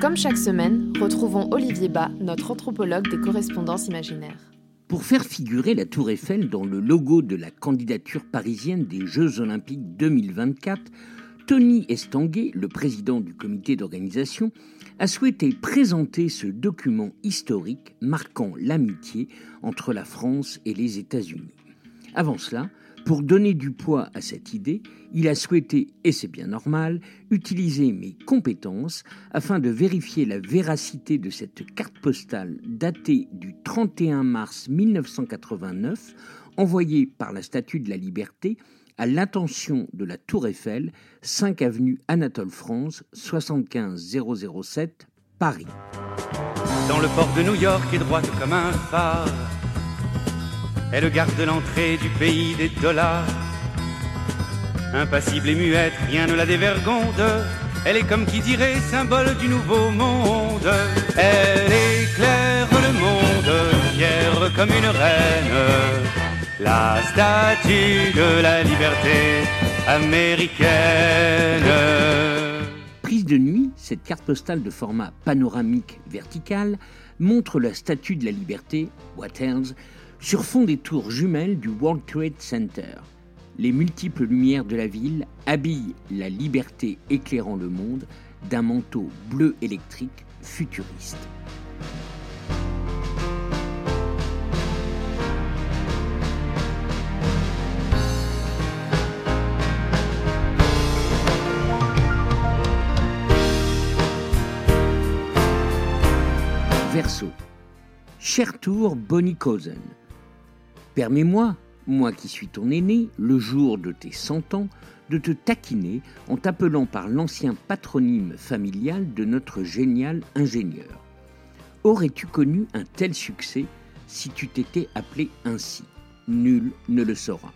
Comme chaque semaine, retrouvons Olivier Bas, notre anthropologue des correspondances imaginaires. Pour faire figurer la Tour Eiffel dans le logo de la candidature parisienne des Jeux Olympiques 2024, Tony Estanguet, le président du comité d'organisation, a souhaité présenter ce document historique marquant l'amitié entre la France et les États-Unis. Avant cela, pour donner du poids à cette idée, il a souhaité, et c'est bien normal, utiliser mes compétences afin de vérifier la véracité de cette carte postale datée du 31 mars 1989, envoyée par la Statue de la Liberté à l'intention de la Tour Eiffel, 5 avenue Anatole France, 75 007, Paris. Dans le port de New York est droite comme un phare, elle garde l'entrée du pays des dollars. Impassible et muette, rien ne la dévergonde. Elle est comme qui dirait symbole du nouveau monde. Elle éclaire le monde, fière comme une reine la statue de la liberté américaine. Prise de nuit, cette carte postale de format panoramique vertical montre la statue de la liberté, Waters, sur fond des tours jumelles du World Trade Center. Les multiples lumières de la ville habillent la liberté éclairant le monde d'un manteau bleu électrique futuriste. Verso. Cher tour Bonnie Cousin, permets-moi, moi qui suis ton aîné, le jour de tes cent ans, de te taquiner en t'appelant par l'ancien patronyme familial de notre génial ingénieur. Aurais-tu connu un tel succès si tu t'étais appelé ainsi? Nul ne le saura.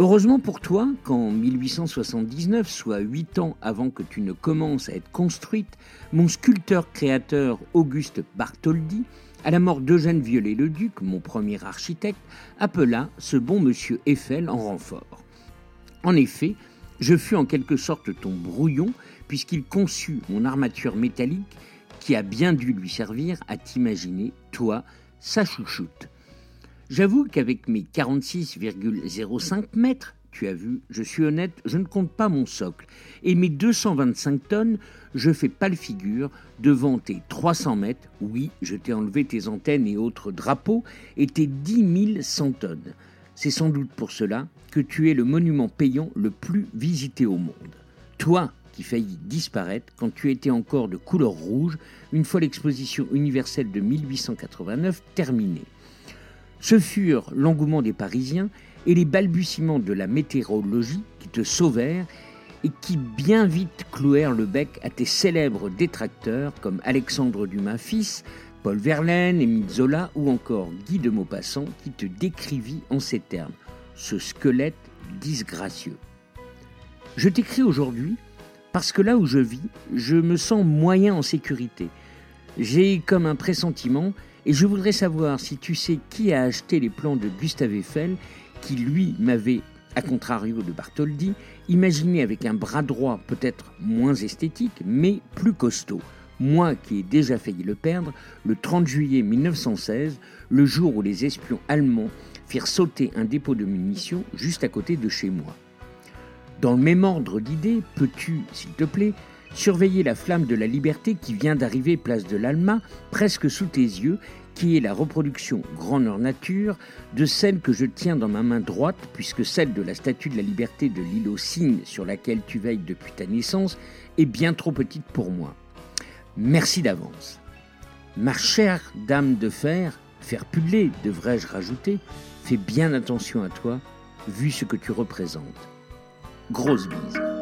Heureusement pour toi qu'en 1879, soit huit ans avant que tu ne commences à être construite, mon sculpteur-créateur Auguste Bartholdi, à la mort d'Eugène Viollet-le-Duc, mon premier architecte, appela ce bon monsieur Eiffel en renfort. En effet, je fus en quelque sorte ton brouillon, puisqu'il conçut mon armature métallique qui a bien dû lui servir à t'imaginer, toi, sa chouchoute. J'avoue qu'avec mes 46,05 mètres, tu as vu, je suis honnête, je ne compte pas mon socle. Et mes 225 tonnes, je fais pas le figure devant tes 300 mètres. Oui, je t'ai enlevé tes antennes et autres drapeaux et tes 10 100 tonnes. C'est sans doute pour cela que tu es le monument payant le plus visité au monde. Toi qui faillis disparaître quand tu étais encore de couleur rouge une fois l'exposition universelle de 1889 terminée. Ce furent l'engouement des Parisiens et les balbutiements de la météorologie qui te sauvèrent et qui bien vite clouèrent le bec à tes célèbres détracteurs comme Alexandre Dumas fils, Paul Verlaine, Émile Zola ou encore Guy de Maupassant qui te décrivit en ces termes ce squelette disgracieux. Je t'écris aujourd'hui parce que là où je vis, je me sens moyen en sécurité. J'ai comme un pressentiment et je voudrais savoir si tu sais qui a acheté les plans de Gustave Eiffel, qui lui m'avait, à contrario de Bartholdi, imaginé avec un bras droit peut-être moins esthétique, mais plus costaud. Moi qui ai déjà failli le perdre, le 30 juillet 1916, le jour où les espions allemands firent sauter un dépôt de munitions juste à côté de chez moi. Dans le même ordre d'idées, peux-tu, s'il te plaît, surveiller la flamme de la liberté qui vient d'arriver place de l'Alma, presque sous tes yeux, qui est la reproduction grandeur nature de celle que je tiens dans ma main droite, puisque celle de la statue de la liberté de l'îlot Cygne sur laquelle tu veilles depuis ta naissance est bien trop petite pour moi. Merci d'avance. Ma chère dame de fer, fer pullé, devrais-je rajouter, fais bien attention à toi, vu ce que tu représentes. Grosse bise.